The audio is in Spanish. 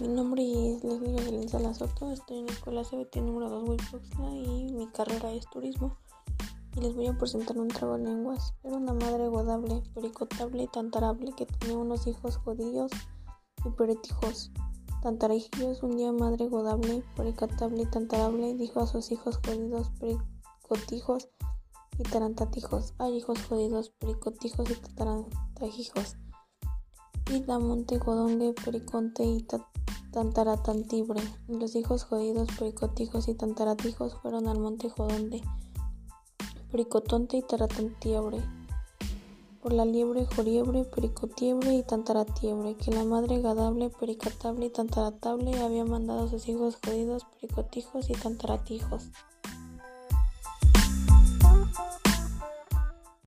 mi nombre es Leslie Jocelyn Salazoto, estoy en la escuela CBT número 2 Wilfoxla y mi carrera es turismo. Y les voy a presentar un lenguas. Era una madre godable, pericotable y tantarable que tenía unos hijos jodidos y peretijos. Tantarajillos, un día madre godable, pericotable y tantarable, dijo a sus hijos jodidos, pericotijos y tarantatijos. Ay, hijos jodidos, pericotijos y tarantajijos. Y da monte godongue, periconte y Tantaratantibre. Los hijos jodidos, pericotijos y tantaratijos fueron al monte Jodonde, pericotonte y taratantiabre. Por la liebre, joriebre, pericotiebre y tantaratiebre, que la madre gadable, pericatable y tantaratable había mandado a sus hijos jodidos, pericotijos y tantaratijos.